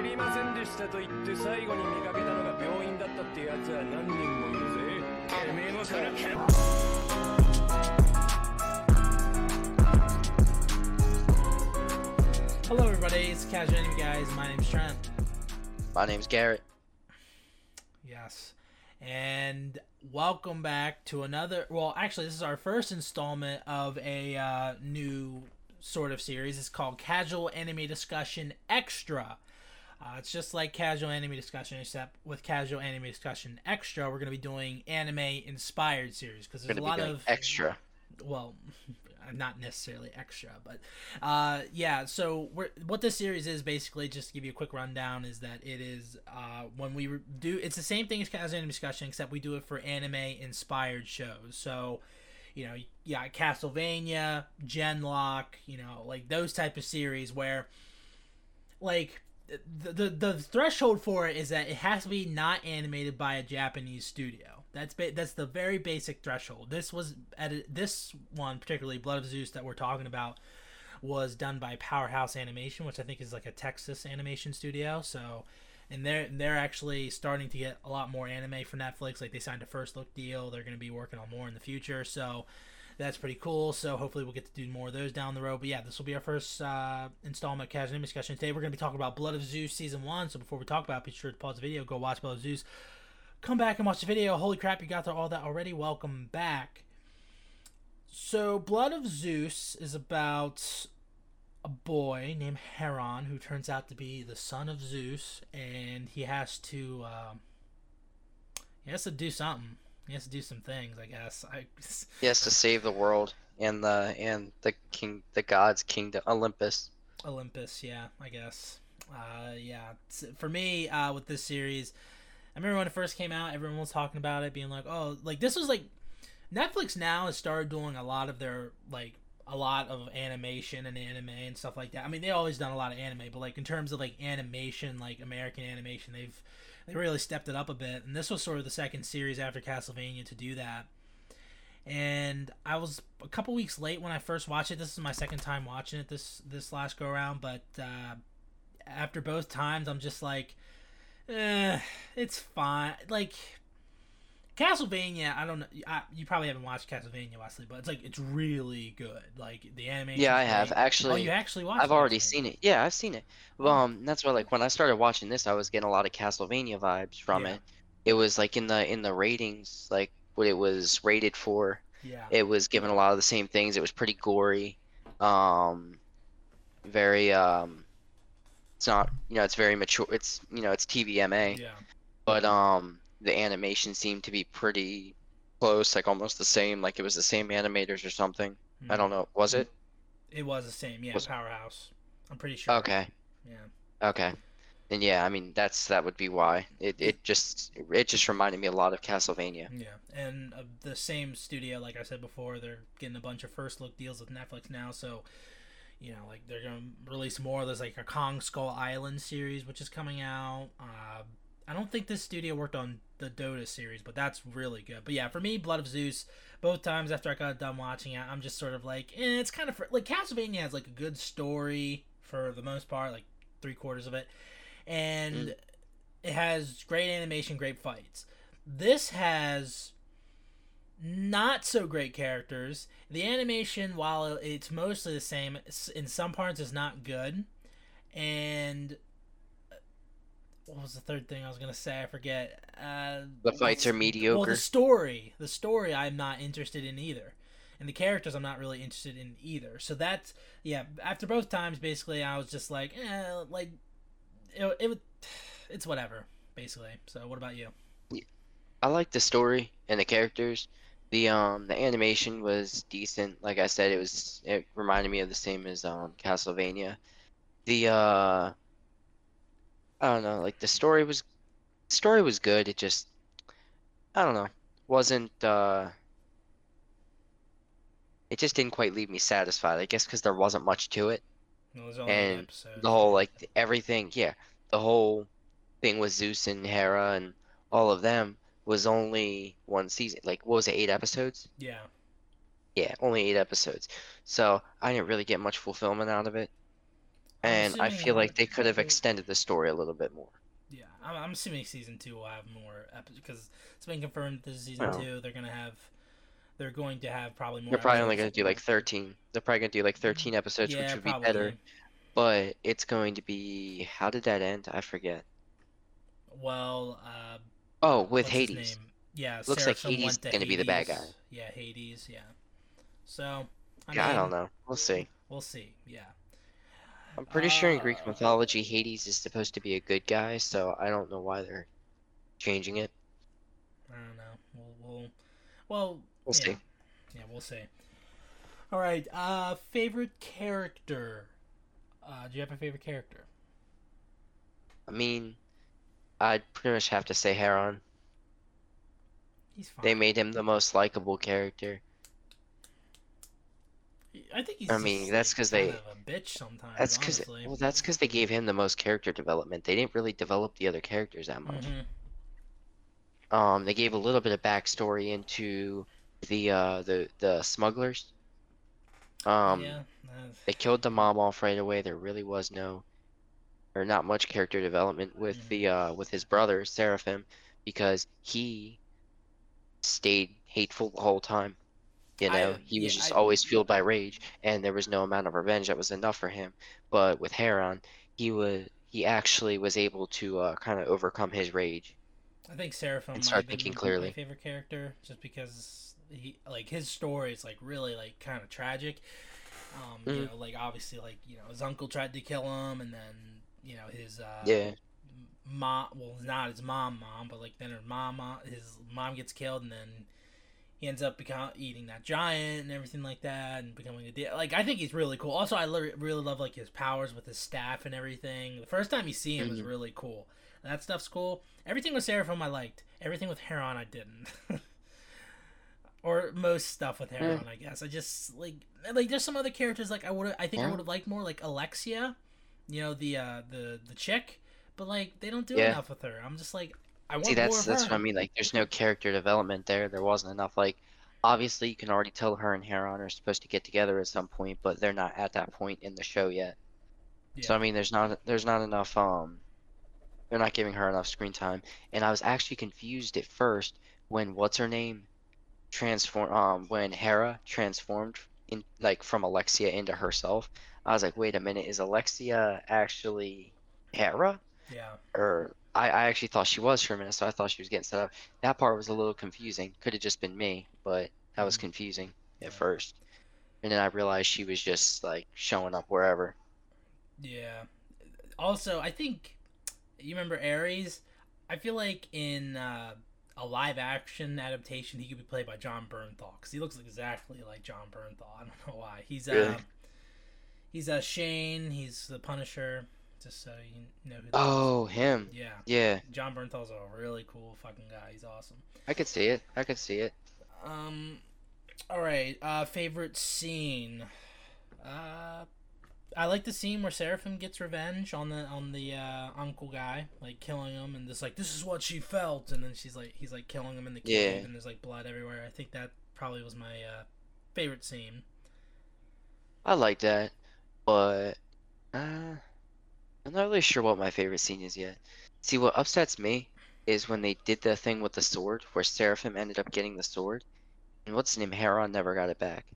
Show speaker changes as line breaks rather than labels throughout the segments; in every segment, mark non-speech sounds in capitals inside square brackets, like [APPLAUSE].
知りませんでしたと言って最後に見かけたのが病院だったってやつは何人もいるぜてめえもそれか
Hello everybody, it's Casual Anime Guys. My name's Trent.
My name's Garrett.
Yes. And welcome back to another well actually this is our first installment of a uh, new sort of series it's called casual Anime discussion extra uh, it's just like Casual Anime Discussion, except with Casual Anime Discussion Extra, we're going to be doing anime inspired series because there's a lot of
extra.
well [LAUGHS] not necessarily extra but uh yeah so we're, what this series is basically just to give you a quick rundown is that it is uh when we do it's the same thing as casual anime discussion except we do it for anime inspired shows so you know yeah castlevania gen:LOCK you know like those type of series where like the, the the threshold for it is that it has to be not animated by a Japanese studio. That's ba- that's the very basic threshold. This was at this one particularly Blood of Zeus that we're talking about was done by Powerhouse Animation, which I think is like a Texas animation studio. So, and they're they're actually starting to get a lot more anime for Netflix. Like they signed a first look deal. They're going to be working on more in the future. So that's pretty cool. So hopefully we'll get to do more of those down the road. But yeah, this will be our first uh, installment of Casual Anime Discussion. Today we're going to be talking about Blood of Zeus Season 1. So before we talk about it, be sure to pause the video, go watch Blood of Zeus. Come back and watch the video. Holy crap, you got through all that already. Welcome back. So Blood of Zeus is about a boy named Heron who turns out to be the son of Zeus, and he has to uh, he has to do something. He has to do some things, I guess. [LAUGHS] I
He has to save the world and the and the king, the gods' kingdom, Olympus.
Olympus, yeah, I guess. Uh, yeah, for me, uh, with this series, I remember when it first came out, everyone was talking about it, being like, "Oh, like this was like." Netflix now has started doing a lot of their like a lot of animation and anime and stuff like that. I mean, they always done a lot of anime, but like in terms of like animation, like American animation, they've they really stepped it up a bit. And this was sort of the second series after Castlevania to do that. And I was a couple weeks late when I first watched it. This is my second time watching it this this last go around, but uh, after both times, I'm just like, eh, it's fine. Like Castlevania, I don't know. I, you probably haven't watched Castlevania, Wesley, but it's like it's really good. Like the animation.
Yeah, I have actually.
Oh, you actually watched?
I've already seen it. Yeah, I've seen it. Um, that's why like when I started watching this, I was getting a lot of Castlevania vibes from
Yeah.
it. It was like in the in the ratings, like what it was rated for.
Yeah.
It was given a lot of the same things. It was pretty gory. Um, very um, it's not you know it's very mature. It's you know it's TVMA.
yeah.
but um the animation seemed to be pretty close like almost the same like it was the same animators or something i don't know was it
It was the same. Yeah,
Was-
Powerhouse. I'm pretty sure.
okay
Yeah.
okay and yeah i mean that's that would be why it, it just it just reminded me a lot of castlevania
Yeah, and uh, the same studio, like I said before, they're getting a bunch of first look deals with Netflix now. So, you know, like they're gonna release more. There's like a Kong Skull Island series, which is coming out. Uh, I don't think this studio worked on the Dota series, but that's really good. But yeah, for me, Blood of Zeus. Both times after I got done watching it, I'm just sort of like, eh, it's kind of fr- like Castlevania has like a good story for the most part, like three quarters of it, and
Mm.
it has great animation, great fights. This has not so great characters. The animation, while it's mostly the same, in some parts is not good. And what was the third thing I was gonna say? I forget. Uh,
the fights are mediocre.
well, the story, the story, I'm not interested in either, and the characters, I'm not really interested in either. So that's yeah. After both times, basically, I was just like, eh, like it, it would, [SIGHS] it's whatever, basically. So what about you?
i like the story and the characters the um the animation was decent like i said it was it reminded me of the same as um castlevania the uh i don't know like the story was story was good it just i don't know wasn't uh it just didn't quite leave me satisfied i guess because there wasn't much to it.
Well,
and the whole like everything yeah the whole thing with zeus and hera and all of them was only one season like what was it eight episodes?
Yeah.
yeah only eight episodes. So i didn't really get much fulfillment out of it and I feel like they could have extended the story a little bit more.
Yeah, I'm, I'm assuming season two will have more episodes because it's been confirmed this season
Well.
two. They're gonna have, they're going to have probably more.
They're probably only gonna do like 13. They're probably gonna do like 13 episodes,
yeah,
which would
probably.
be better. But it's going to be how did that end? I forget.
Well, uh,
Oh, with Hades.
name? Yeah,
Looks like Hades is gonna be the bad guy.
Yeah, Hades. Yeah. So. I,
Yeah, I don't know. We'll see.
We'll see. Yeah.
I'm pretty sure in Greek
Uh,
mythology, Hades is supposed to be a good guy, so I don't know why they're changing it.
I don't know. We'll. We'll. Well.
We'll
yeah.
see.
Yeah, we'll see. All right. Uh, favorite character. Uh, do you have a favorite character?
I mean, I'd pretty much have to say Heron.
He's fine.
They made him the most likable character.
I think he's.
I mean, that's
because
they-
a bitch sometimes.
That's because well, that's because they gave him the most character development. They didn't really develop the other characters that much.
Mhm.
Um, they gave a little bit of backstory into the uh the the smugglers. Um,
yeah.
they killed the mom off right away. There really was no, or not much character development with
Mhm.
the uh with his brother Seraphim, because he stayed hateful the whole time. You
I-
know, he was
yeah,
just
I-
always fueled by rage, and there was no amount of revenge that was enough for him. But with Heron, he was he actually was able to uh, kind of overcome his rage.
I think Seraphim
And start thinking
my
clearly.
favorite character, just because he like his story is like really like kind of tragic. Um, you
Mhm.
know, like obviously like you know his uncle tried to kill him, and then you know his uh,
Yeah,
mom well not his mom mom but like then her mom his mom gets killed and then he ends up eating that giant and everything like that and becoming a de- like I think he's really cool. Also, I really love like his powers with his staff and everything. The first time you see him is
Mhm.
really cool. That stuff's cool. Everything with Seraphim I liked. Everything with Heron I didn't. [LAUGHS] or most stuff with Heron, I guess. I just like like there's some other characters like I would I think I would have liked more like Alexia, you know the uh the the chick, but like they don't do
Yeah.
enough with her. I'm just like I
see, that's that's
her.
what I mean. Like, there's no character development there. There wasn't enough. Like, obviously, you can already tell her and Heron are supposed to get together at some point, but they're not at that point in the show yet. So I mean, there's not there's not enough. Um, they're not giving her enough screen time. And I was actually confused at first when what's her name transform um when Hera transformed in like from Alexia into herself. I was like, wait a minute, is Alexia actually Hera?
Yeah.
Or I, I actually thought she was for a minute, so I thought she was getting set up. That part was a little confusing. Could have just been me, but that was
Mhm.
confusing at first. And then I realized she was just like showing up wherever.
Yeah. Also, I think you remember Ares. I feel like in uh, a live action adaptation, he could be played by Jon Bernthal because he looks exactly like Jon Bernthal. [LAUGHS] I don't know why. He's uh,
Really?
he's uh, Shane. He's the Punisher. Just so you know who. that is.
Oh, him.
Yeah.
Yeah,
Jon Bernthal's a really cool fucking guy. He's awesome.
I could see it. I could see it.
Um, all right. Uh, favorite scene. Uh, I like the scene where Seraphim gets revenge on the on the uh, uncle guy, like killing him, and just like this is what she felt, and then she's like he's like killing him in the cave,
Yeah.
and there's like blood everywhere. I think that probably was my uh, favorite scene.
I like that, but uh, I'm not really sure what my favorite scene is yet. See, what upsets me is when they did the thing with the sword, where Seraphim ended up getting the sword, and what's his name, Heron never got it back.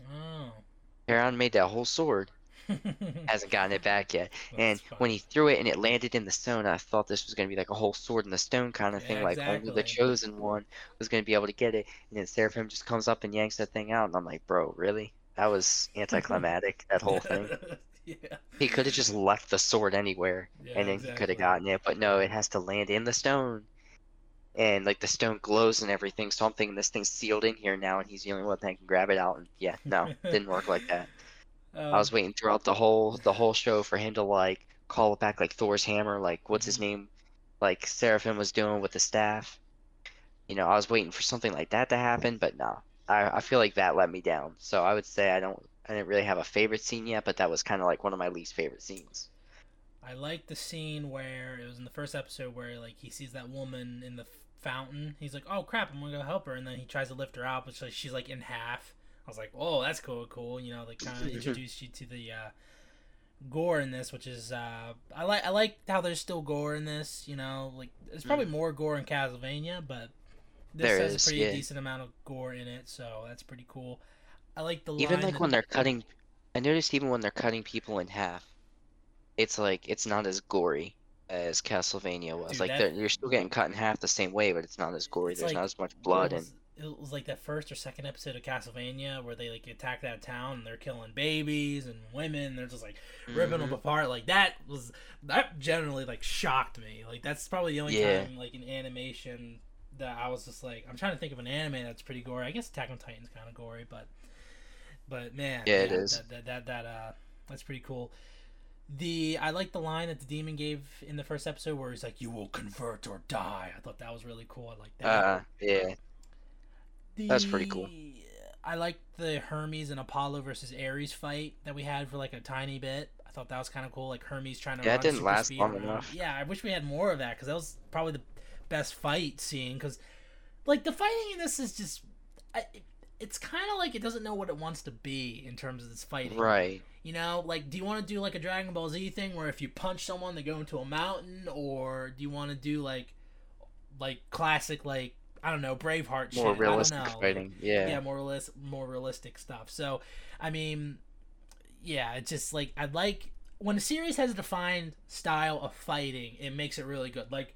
Oh.
Heron made that whole sword, [LAUGHS] hasn't gotten it back yet. and when he threw it and it landed in the stone, I thought this was gonna be like a whole sword in the stone kind of
Yeah,
thing, like only the chosen one was gonna be able to get it. And then Seraphim just comes up and yanks that thing out, and I'm like, bro, really? That was [LAUGHS] anticlimactic. that whole thing. [LAUGHS] [LAUGHS]
yeah.
He could have just left the sword anywhere,
yeah
and then he could have gotten it. But no, it has to land in the stone, and like the stone glows and everything. So I'm thinking this thing's sealed in here now, and he's the only one that can grab it out. And yeah, no, [LAUGHS] didn't work like that.
Um,
I was waiting throughout the whole the whole show for him to like call it back like Thor's hammer, like what's his name, like Seraphim was doing with the staff. You know, I was waiting for something like that to happen, but no. I, I feel like that let me down. So I would say I don't I didn't really have a favorite scene yet, but that was kind of like one of my least favorite scenes.
I like the scene where it was in the first episode where like he sees that woman in the fountain. He's like, "Oh crap, I'm gonna go help her," and then he tries to lift her out, but she's like, she's like in half. I was like, "Oh, that's cool, cool." You know, like kind of [LAUGHS] introduced you to the uh, gore in this, which is uh, I like I like how there's still gore in this. You know, like there's probably more gore in Castlevania, but this
There
has
is,
a pretty
yeah.
decent amount of gore in it, so that's pretty cool. I like the
Even like when they're cutting, I noticed even when they're cutting people in half, it's like it's not as gory as Castlevania was.
Dude,
like
that-
you're still getting cut in half the same way, but it's not as gory.
It's
There's
like-
not as much blood and
was- it was like that first or second episode of Castlevania where they like attack that town and they're killing babies and women. They're just like ripping them
Mhm.
apart. Like that was that generally like shocked me. Like that's probably the only
Yeah.
time like in animation that I was just like I'm trying to think of an anime that's pretty gory. I guess Attack on Titan's kind of gory, but but man,
Yeah, it is.
That, that that that uh that's pretty cool. The I like the line that the demon gave in the first episode where he's like, "You will convert or die." I thought that was really cool. I like that.
uh yeah. That's pretty cool.
I like the Hermes and Apollo versus Ares fight that we had for like a tiny bit. I thought that was kind of cool. Like Hermes trying to
Yeah, it didn't last long
around.
enough.
Yeah, I wish we had more of that because that was probably the best fight scene. Because like the fighting in this is just, I, it's kind of like it doesn't know what it wants to be in terms of its fighting.
Right.
You know, like, do you want to do like a Dragon Ball Z thing where if you punch someone, they go into a mountain, or do you want to do like, like classic like I don't know Braveheart
More
shit?
realistic
I don't know.
fighting. Yeah.
yeah, more realistic, more realistic stuff. So, I mean, yeah, it's just like I like when a series has a defined style of fighting, it makes it really good. Like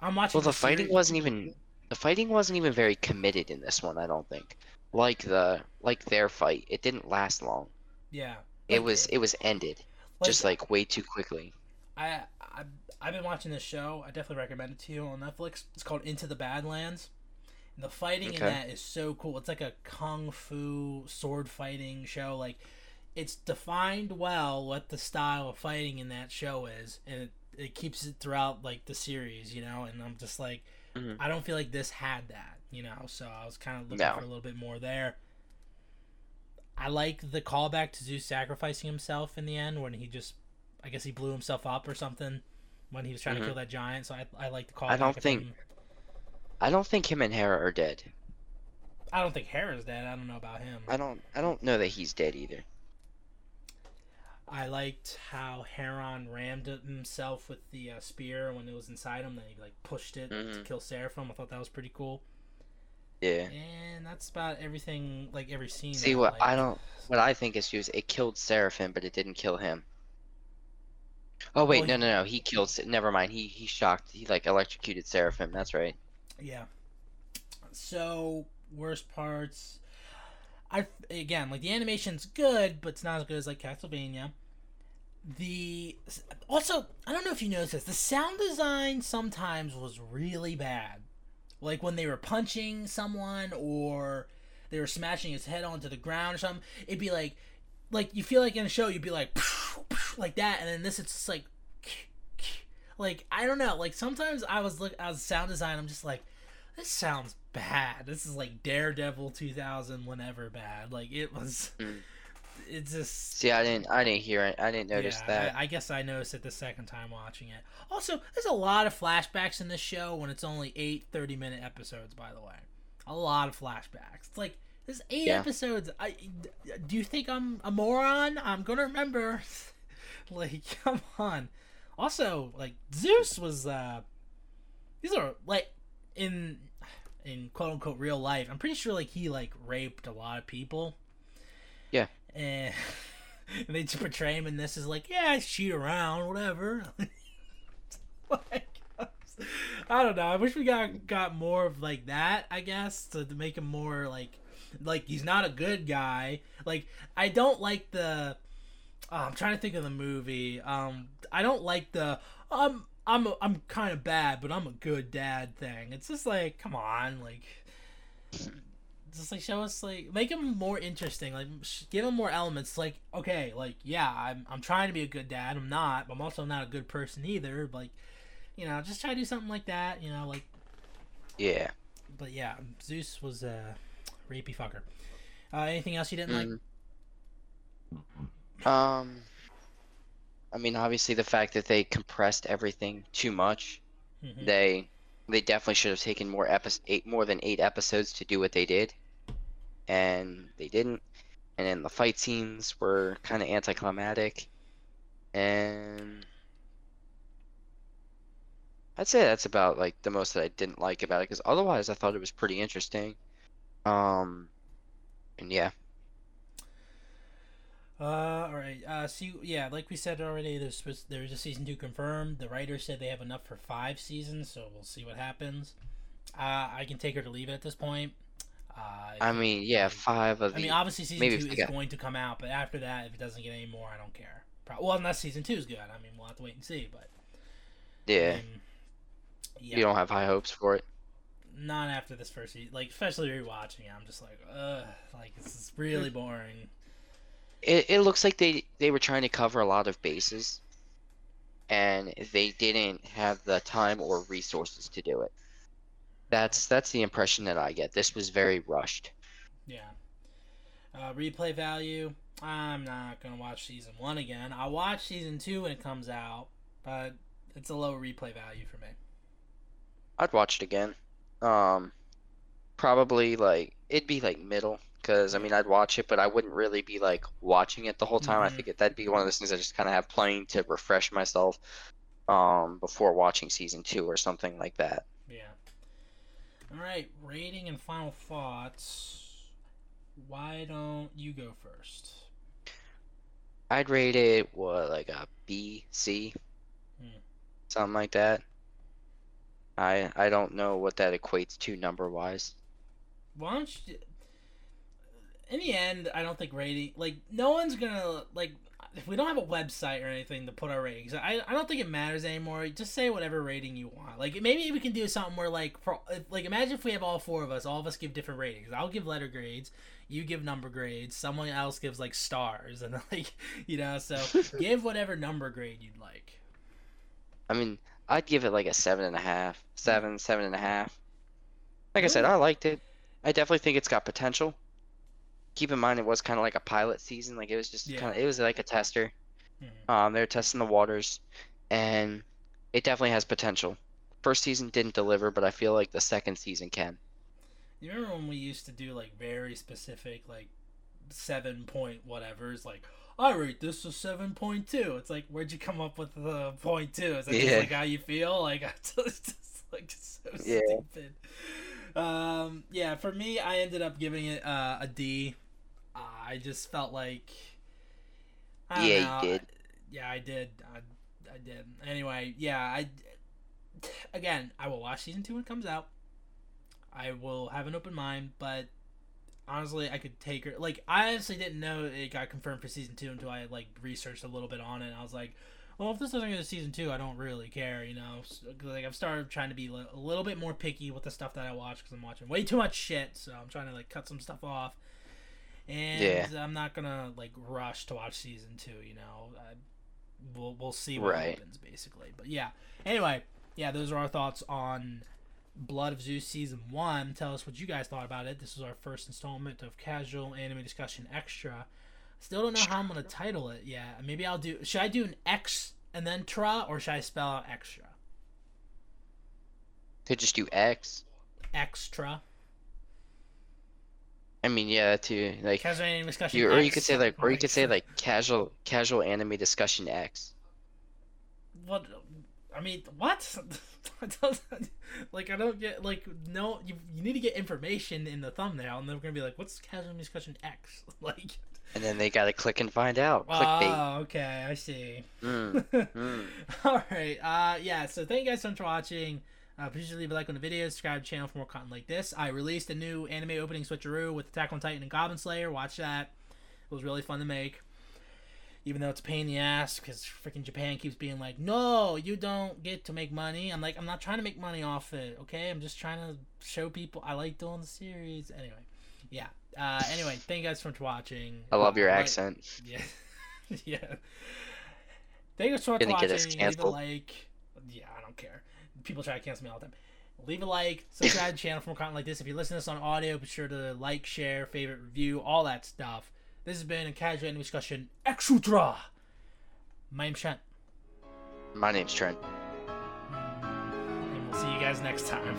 I'm watching.
Well, the fighting
series-
wasn't even the fighting wasn't even very committed in this one. I don't think. Like the like their fight, it didn't last long.
Yeah,
It was it was ended just like way too quickly.
I, I I've been watching this show. I definitely recommend it to you on Netflix. It's called Into the Badlands. And the fighting in that is so cool. It's like a kung fu sword fighting show. Like it's defined well what the style of fighting in that show is, and it, it keeps it throughout like the series. You know, and I'm just like,
Mhm.
I don't feel like this had that. You know, so I was kind of looking
No.
for a little bit more there. I like the callback to Zeus sacrificing himself in the end when he just, I guess he blew himself up or something when he was trying
Mhm.
to kill that giant. So I, I like the callback.
I don't think-
him.
I don't think him and Hera are dead.
I don't think Hera's dead. I don't know about him.
I don't I don't know that he's dead either.
I liked how Heron rammed himself with the uh, spear when it was inside him. Then he like pushed it to
Mhm.
kill Seraphim. I thought that was pretty cool.
Yeah.
And that's about everything. Like every scene.
See what I don't what I think is just it killed Seraphim, but it didn't kill him. Oh wait,
Well,
no, no, no. He killed. Never mind. He he shocked. He like electrocuted Seraphim. That's right.
Yeah. So worst parts. I again like the animation's good, but it's not as good as like Castlevania. The also I don't know if you noticed this. The sound design sometimes was really bad. Like when they were punching someone or they were smashing his head onto the ground or something. It'd be like, like you feel like in a show you'd be like, [LAUGHS] [LAUGHS] like that, and then this it's just like, [LAUGHS] like I don't know. Like sometimes I was look as sound design, I'm just like, this sounds bad. This is like Daredevil 2000, whenever bad. Like it was.
Mm.
It just.
See, I didn't I didn't hear it. I didn't notice
yeah,
that.
I, I guess I noticed it the second time watching it. Also, there's a lot of flashbacks in this show when it's only eight 30 minute episodes. By the way, a lot of flashbacks. It's like there's eight
Yeah.
episodes. I do you think I'm a moron? I'm gonna remember. [LAUGHS] like, [LAUGHS] come on. Also, like Zeus was. uh These are like in in quote unquote real life. I'm pretty sure like he like raped a lot of people.
Yeah.
And, [LAUGHS] they just portray him in this as like, yeah, I around, whatever. [LAUGHS] like, [LAUGHS] I don't know. I wish we got got more of like that. I guess to, to make him more like like he's not a good guy. Like I don't like the. oh, I'm trying to think of the movie. Um, I don't like the. Um, I'm I'm kind of bad, but I'm a good dad thing. It's just like, come on, like, just like show us like make him more interesting. Like, give him more elements. Like, okay, like yeah, I'm I'm trying to be a good dad. I'm not. But I'm also not a good person either. Like, you know, just try to do something like that. You know, like,
yeah.
but yeah, Zeus was a rapey fucker. Uh, anything else you didn't like?
Mm. Um. I mean, obviously the fact that they compressed everything too much.
Mhm.
They they definitely should have taken more epi- eight more than eight episodes to do what they did, and they didn't. And then the fight scenes were kind of anticlimactic. And I'd say that's about like the most that I didn't like about it because otherwise I thought it was pretty interesting. Um, and yeah,
Uh, all right. Uh, see, yeah, like we said already, there's supposed, there's a season two confirmed. The writer said they have enough for five seasons, so we'll see what happens. Uh, I can take her to leave it at this point. Uh,
I mean, yeah, five of
I
the
mean, obviously season two is
got-
going to come out, but after that, if it doesn't get any more, I don't care. Pro- well, unless season two is good. I mean, we'll have to wait and see. But
yeah,
um, yeah,
you don't have high hopes for it.
not after this first season. Like, especially rewatching it, I'm just like, ugh, like this is
Hmm.
really boring.
It it looks like they they were trying to cover a lot of bases, and they didn't have the time or resources to do it. That's that's the impression that I get. This was very rushed.
Yeah. Uh, replay value. I'm not gonna watch season one again. I'll watch season two when it comes out, but it's a low replay value for me.
I'd watch it again. Um, probably like it'd be like middle, because I mean I'd watch it, but I wouldn't really be like watching it the whole time. I
Mhm.
think it, that'd be one of those things I just kind of have playing to refresh myself, um, before watching season two or something like that.
Yeah. All right, rating and final thoughts. Why don't you go first?
I'd rate it what like a B, C,
Hmm.
something like that. I I don't know what that equates to number wise.
Why don't you? In the end, I don't think rating like no one's gonna like if we don't have a website or anything to put our ratings. I, I don't think it matters anymore. Just say whatever rating you want. Like maybe we can do something where like for like imagine if we have all four of us, all of us give different ratings. I'll give letter grades, you give number grades, someone else gives like stars, [LAUGHS] and like you know. So [LAUGHS] give whatever number grade you'd like.
I mean, I'd give it like a seven and a half, seven, seven and a half. Like I said, I liked it. I definitely think it's got potential. Keep in mind, it was kind of like a pilot season. Like it was just
Yeah.
kind of, it was like a tester.
Mhm.
Um, they're testing the waters, and it definitely has potential. First season didn't deliver, but I feel like the second season can.
You remember when we used to do like very specific like seven point whatever? It's like I rate this a seven point two. It's like where'd you come up with the point two? Is that just
Yeah.
like how you feel? Like [LAUGHS] it's just like so
Yeah.
stupid. Um, yeah, for me, I ended up giving it uh, a D. I just felt like I
Yeah, you
know,
did.
Yeah, I did. I, I did. Anyway, yeah, I again, I will watch season two when it comes out. I will have an open mind, but honestly, I could take her. Like, I honestly didn't know it got confirmed for season two until I like researched a little bit on it. And I was like, well, if this doesn't go to season two, I don't really care, you know. Like, I've started trying to be li- a little bit more picky with the stuff that I watch because I'm watching way too much shit. So I'm trying to like cut some stuff off. And
Yeah.
I'm not gonna like rush to watch season two. You know, I, we'll we'll see what
Right.
happens basically. But yeah. Anyway, yeah, those are our thoughts on Blood of Zeus season one. Tell us what you guys thought about it. This was our first installment of casual anime discussion extra. Still don't know how I'm gonna title it yet. Maybe I'll do. Should I do an X and then tra, or should I spell out extra?
Could just do X.
Extra.
I mean, yeah, too. Like,
Casual anime discussion.
you, or you could say like, or you could say like casual, casual anime discussion X.
what? I mean, what? [LAUGHS] Like I don't get like no. You, you need to get information in the thumbnail, and they're gonna be like, "What's casual anime discussion X?" [LAUGHS] like.
And then they gotta click and find out. Clickbait.
Oh, okay, I see.
Mm, [LAUGHS] mm.
All right. Uh, yeah. So thank you guys so much for watching. Uh, please leave a like on the video, subscribe to the channel for more content like this. I released a new anime opening switcheroo with Attack on Titan and Goblin Slayer. Watch that. It was really fun to make. Even though it's a pain in the ass because freaking Japan keeps being like, no, you don't get to make money. I'm like, I'm not trying to make money off it, okay? I'm just trying to show people I like doing the series. Anyway, yeah. Uh, anyway, thank you guys so much for watching.
I love your
like-
accent. [LAUGHS]
yeah. [LAUGHS] yeah. Thank you so much for
get us
watching. Leave a
canceled.
like. Yeah, I don't care. People try to cancel me all the time. Leave a like, subscribe to the channel for more content like this. If you listen to this on audio, be sure to like, share, favorite, review, all that stuff. This has been a casual anime discussion extra. My name's Trent,
My name's Trent.
and we'll see you guys next time.